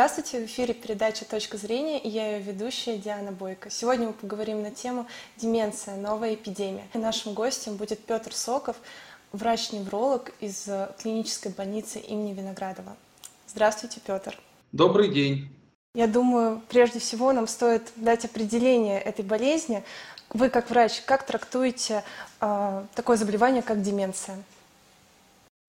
Здравствуйте, в эфире передача «Точка зрения» и я ее ведущая Диана Бойко. Сегодня мы поговорим на тему «Деменция. Новая эпидемия». И нашим гостем будет Петр Соков, врач-невролог из клинической больницы имени Виноградова. Здравствуйте, Петр. Добрый день. Я думаю, прежде всего нам стоит дать определение этой болезни. Вы, как врач, как трактуете э, такое заболевание, как деменция?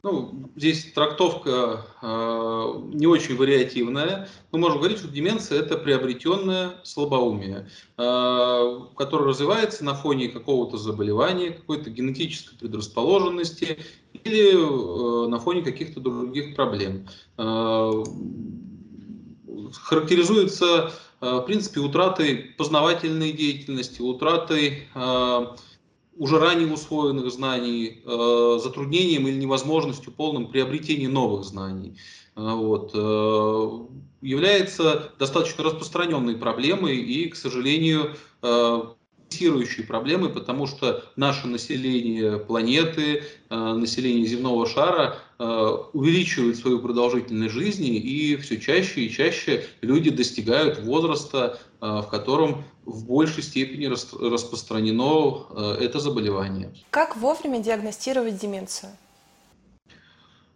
Ну, здесь трактовка э, не очень вариативная. Мы можем говорить, что деменция – это приобретенное слабоумие, э, которое развивается на фоне какого-то заболевания, какой-то генетической предрасположенности или э, на фоне каких-то других проблем. Э, характеризуется, э, в принципе, утратой познавательной деятельности, утратой э, уже ранее усвоенных знаний, э, затруднением или невозможностью полным приобретения новых знаний. Э, вот, э, является достаточно распространенной проблемой и, к сожалению, фиксирующей проблемой, потому что наше население планеты, население земного шара увеличивает свою продолжительность жизни, и все чаще и чаще люди достигают возраста, в котором в большей степени распространено э, это заболевание. Как вовремя диагностировать деменцию?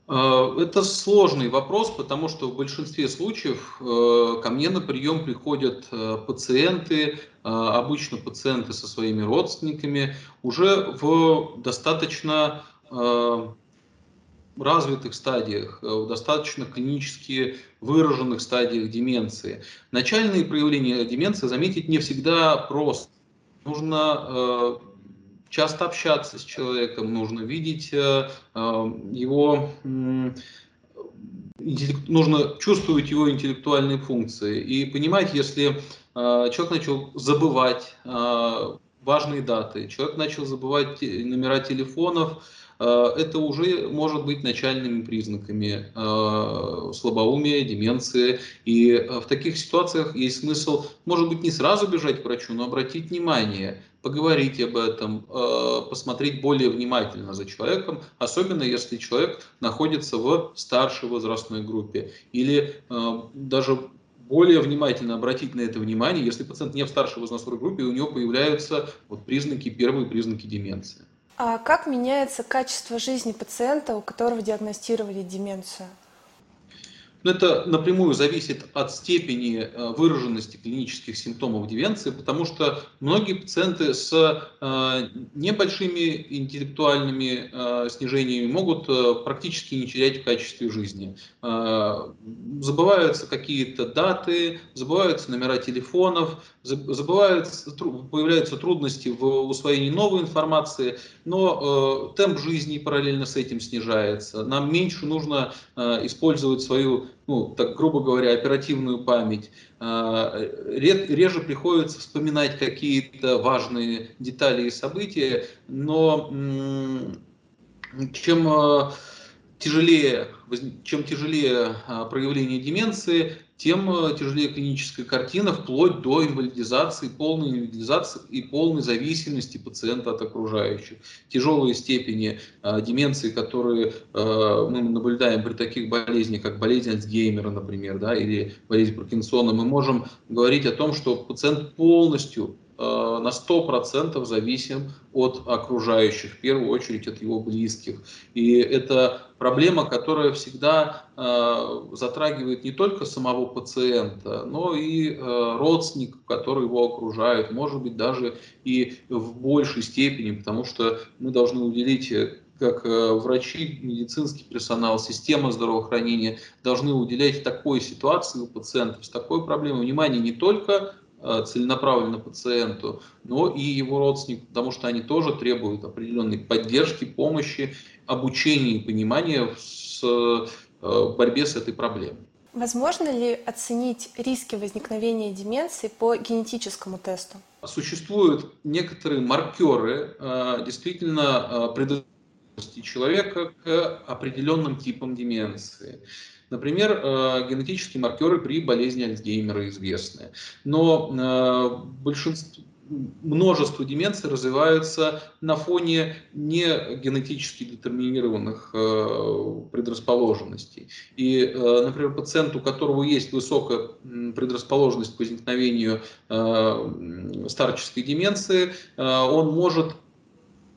Э, это сложный вопрос, потому что в большинстве случаев э, ко мне на прием приходят пациенты, обычно пациенты со своими родственниками, уже в достаточно развитых стадиях, э, в достаточно клинически выраженных стадиях деменции. Начальные проявления деменции заметить не всегда просто. Нужно э, часто общаться с человеком, нужно видеть э, э его, э, нужно чувствовать его интеллектуальные функции и понимать, если э, человек начал забывать э, важные даты, человек начал забывать номера телефонов, это уже может быть начальными признаками э, слабоумия, деменции. И э, в таких ситуациях есть смысл, может быть, не сразу бежать к врачу, но обратить внимание, поговорить об этом, посмотреть более внимательно за человеком, особенно если человек находится в старшей возрастной группе или даже более внимательно обратить на это внимание, если пациент не в старшей возрастной группе, у него появляются вот признаки, первые признаки деменции. А как меняется качество жизни пациента, у которого диагностировали деменцию? Но это напрямую зависит от степени э, выраженности клинических симптомов деменции, потому что многие пациенты с э, небольшими интеллектуальными э, снижениями могут практически не терять в качестве жизни. Забываются какие-то даты, забываются номера телефонов, забываются, появляются трудности в усвоении новой информации, но темп жизни параллельно с этим снижается. Нам меньше нужно использовать свою ну, так грубо говоря, оперативную память. А, реже приходится вспоминать какие-то важные детали и события, но чем а, тяжелее, чем тяжелее а, проявление деменции, тем э, тяжелее клиническая картина, вплоть до инвалидизации, полной инвалидизации и полной зависимости пациента от окружающих. Тяжелые степени э, деменции, которые э, мы наблюдаем при таких болезнях, как болезнь Альцгеймера, например, да, или болезнь Паркинсона, мы можем говорить о том, что пациент полностью на 100% зависим от окружающих, в первую очередь от его близких. И это проблема, которая всегда э, затрагивает не только самого пациента, но и э, родственников, которые его окружают, может быть даже и в большей степени, потому что мы должны уделить как врачи, медицинский персонал, система здравоохранения должны уделять такой ситуации у пациентов с такой проблемой внимание не только Э, целенаправленно пациенту, но и его родственнику, потому что они тоже требуют определенной поддержки, помощи, обучения и понимания в э, борьбе с этой проблемой. Возможно ли оценить риски возникновения деменции по генетическому тесту? Существуют некоторые маркеры, э, действительно предрасположенности человека к определенным типам деменции. Например, э, генетические маркеры при болезни Альцгеймера известны. Но э, большинство множество деменций развиваются на фоне не генетически детерминированных э, предрасположенностей. И, например, пациент, у которого есть высокая предрасположенность к возникновению старческой деменции, он может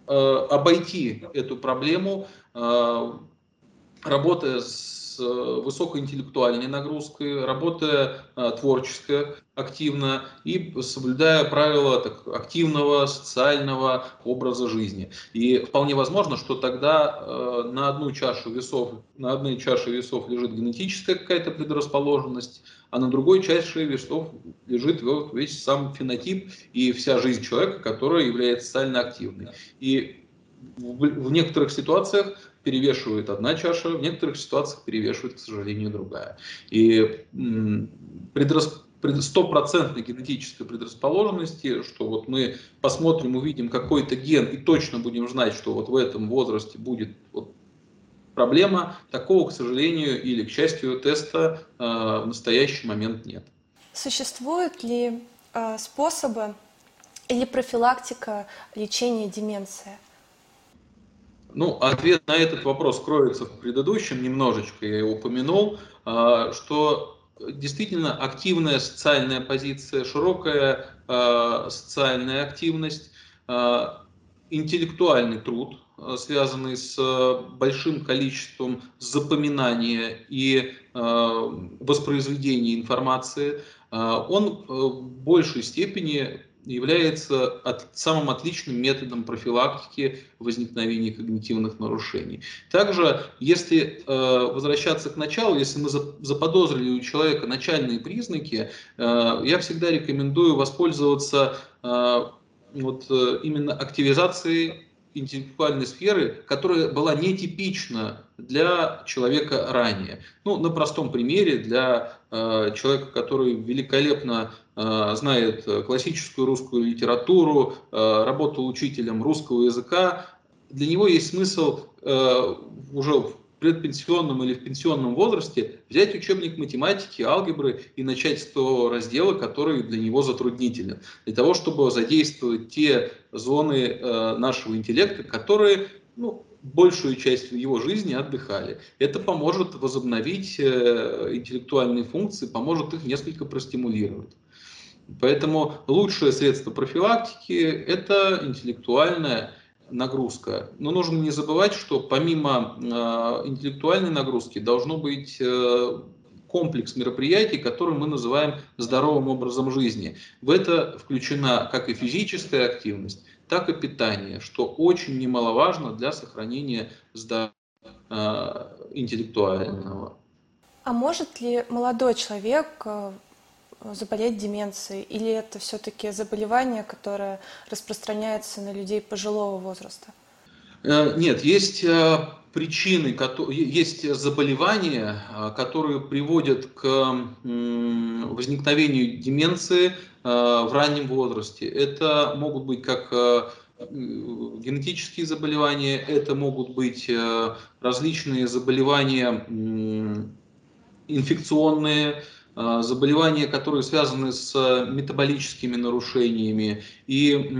обойти эту проблему, работая с Э, высокоинтеллектуальной нагрузкой, работая э, творческо, активно и соблюдая правила так, активного социального образа жизни. И вполне возможно, что тогда э, на одну чашу весов, на одной чаше весов лежит генетическая какая-то предрасположенность, а на другой чаше весов лежит весь сам фенотип и вся жизнь человека, которая является социально активной. И в, в некоторых ситуациях перевешивает одна чаша, в некоторых ситуациях перевешивает, к сожалению, другая. И предрасп стопроцентной генетической предрасположенности, что вот мы посмотрим, увидим какой-то ген и точно будем знать, что вот в этом возрасте будет вот проблема, такого, к сожалению, или к счастью, теста э, в настоящий момент нет. Существуют ли э, способы или профилактика лечения деменции? Ну, ответ на этот вопрос кроется в предыдущем, немножечко я его упомянул, а, что действительно активная социальная позиция, широкая а, социальная активность, а, интеллектуальный труд, связанный с большим количеством запоминания и воспроизведения информации, он в большей степени является от, самым отличным методом профилактики возникновения когнитивных нарушений. Также, если э, возвращаться к началу, если мы заподозрили у человека начальные признаки, э, я всегда рекомендую воспользоваться э, вот, э, именно активизацией интеллектуальной сферы, которая была нетипична для человека ранее. Ну, на простом примере, для э, человека, который великолепно знает классическую русскую литературу, э, работал учителем русского языка, для него есть смысл э, уже в предпенсионном или в пенсионном возрасте взять учебник математики, алгебры и начать с того раздела, который для него затруднителен, для того, чтобы задействовать те зоны э, нашего интеллекта, которые ну, большую часть его жизни отдыхали. Это поможет возобновить э, интеллектуальные функции, поможет их несколько простимулировать. Поэтому лучшее средство профилактики – это интеллектуальная нагрузка. Но нужно не забывать, что помимо э, интеллектуальной нагрузки должно быть э, комплекс мероприятий, которые мы называем здоровым образом жизни. В это включена как и физическая активность, так и питание, что очень немаловажно для сохранения здоровья э, интеллектуального. А может ли молодой человек э, заболеть деменцией? Или это все-таки заболевание, которое распространяется на людей пожилого возраста? Э, нет, есть э, причины, есть заболевания, э, которые приводят к возникновению деменции в раннем возрасте. Это могут быть как генетические заболевания, это могут быть различные заболевания инфекционные, заболевания, которые связаны с э, метаболическими нарушениями. И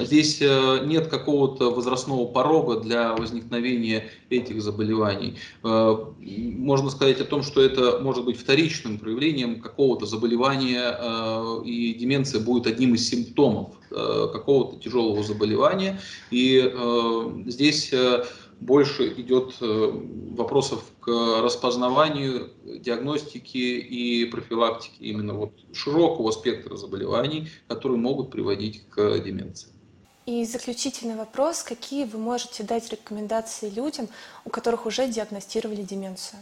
здесь э, нет какого-то возрастного порога для возникновения этих заболеваний. Э, можно сказать о том, что это может быть вторичным проявлением какого-то заболевания, и деменция будет одним из симптомов какого-то тяжелого заболевания. И здесь больше идет э, вопросов к распознаванию, диагностике и профилактике именно вот широкого спектра заболеваний, которые могут приводить к деменции. И заключительный вопрос. Какие вы можете дать рекомендации людям, у которых уже диагностировали деменцию?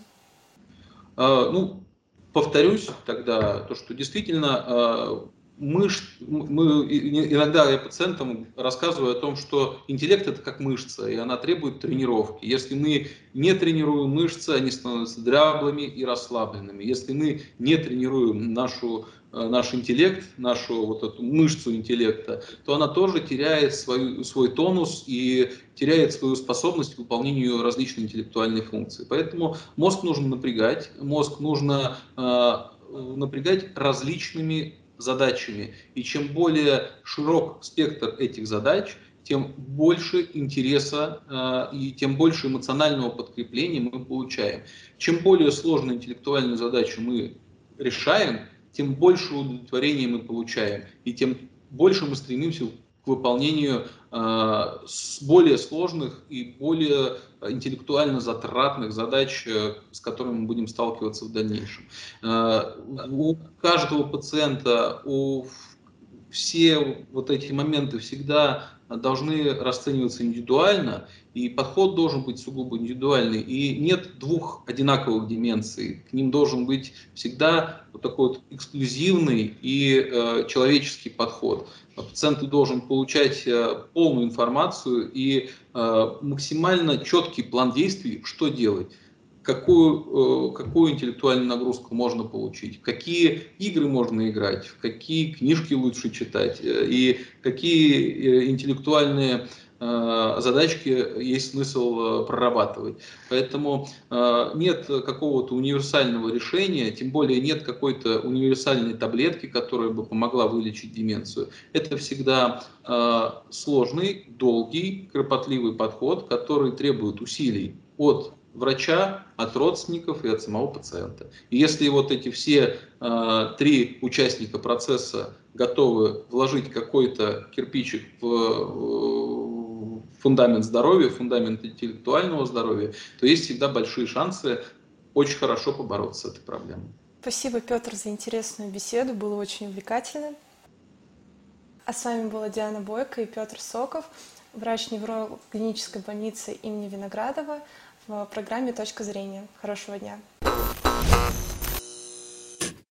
А, ну, повторюсь тогда, то, что действительно мышц, мы, иногда я пациентам рассказываю о том, что интеллект это как мышца, и она требует тренировки. Если мы не тренируем мышцы, они становятся дряблыми и расслабленными. Если мы не тренируем нашу, э, наш интеллект, нашу вот эту мышцу интеллекта, то она тоже теряет свою, свой тонус и теряет свою способность к выполнению различных интеллектуальных функций. Поэтому мозг нужно напрягать, мозг нужно э, напрягать различными задачами. И чем более широк спектр этих задач, тем больше интереса э, и тем больше эмоционального подкрепления мы получаем. Чем более сложную интеллектуальную задачу мы решаем, тем больше удовлетворения мы получаем, и тем больше мы стремимся выполнению э, более сложных и более интеллектуально затратных задач, э, с которыми мы будем сталкиваться в дальнейшем. Э, у каждого пациента, у все вот эти моменты всегда должны расцениваться индивидуально, и подход должен быть сугубо индивидуальный. И нет двух одинаковых деменций. К ним должен быть всегда вот такой вот эксклюзивный и э, человеческий подход. Пациент должен получать э, полную информацию и э, максимально четкий план действий, что делать какую, э, какую интеллектуальную нагрузку можно получить, какие игры можно играть, какие книжки лучше читать э, и какие э, интеллектуальные задачки есть смысл прорабатывать. Поэтому нет какого-то универсального решения, тем более нет какой-то универсальной таблетки, которая бы помогла вылечить деменцию. Это всегда сложный, долгий, кропотливый подход, который требует усилий от врача, от родственников и от самого пациента. И если вот эти все э, три участника процесса готовы вложить какой-то кирпичик в, в фундамент здоровья, фундамент интеллектуального здоровья, то есть всегда большие шансы очень хорошо побороться с этой проблемой. Спасибо, Петр, за интересную беседу. Было очень увлекательно. А с вами была Диана Бойко и Петр Соков, врач-невролог клинической больницы имени Виноградова в программе «Точка зрения». Хорошего дня!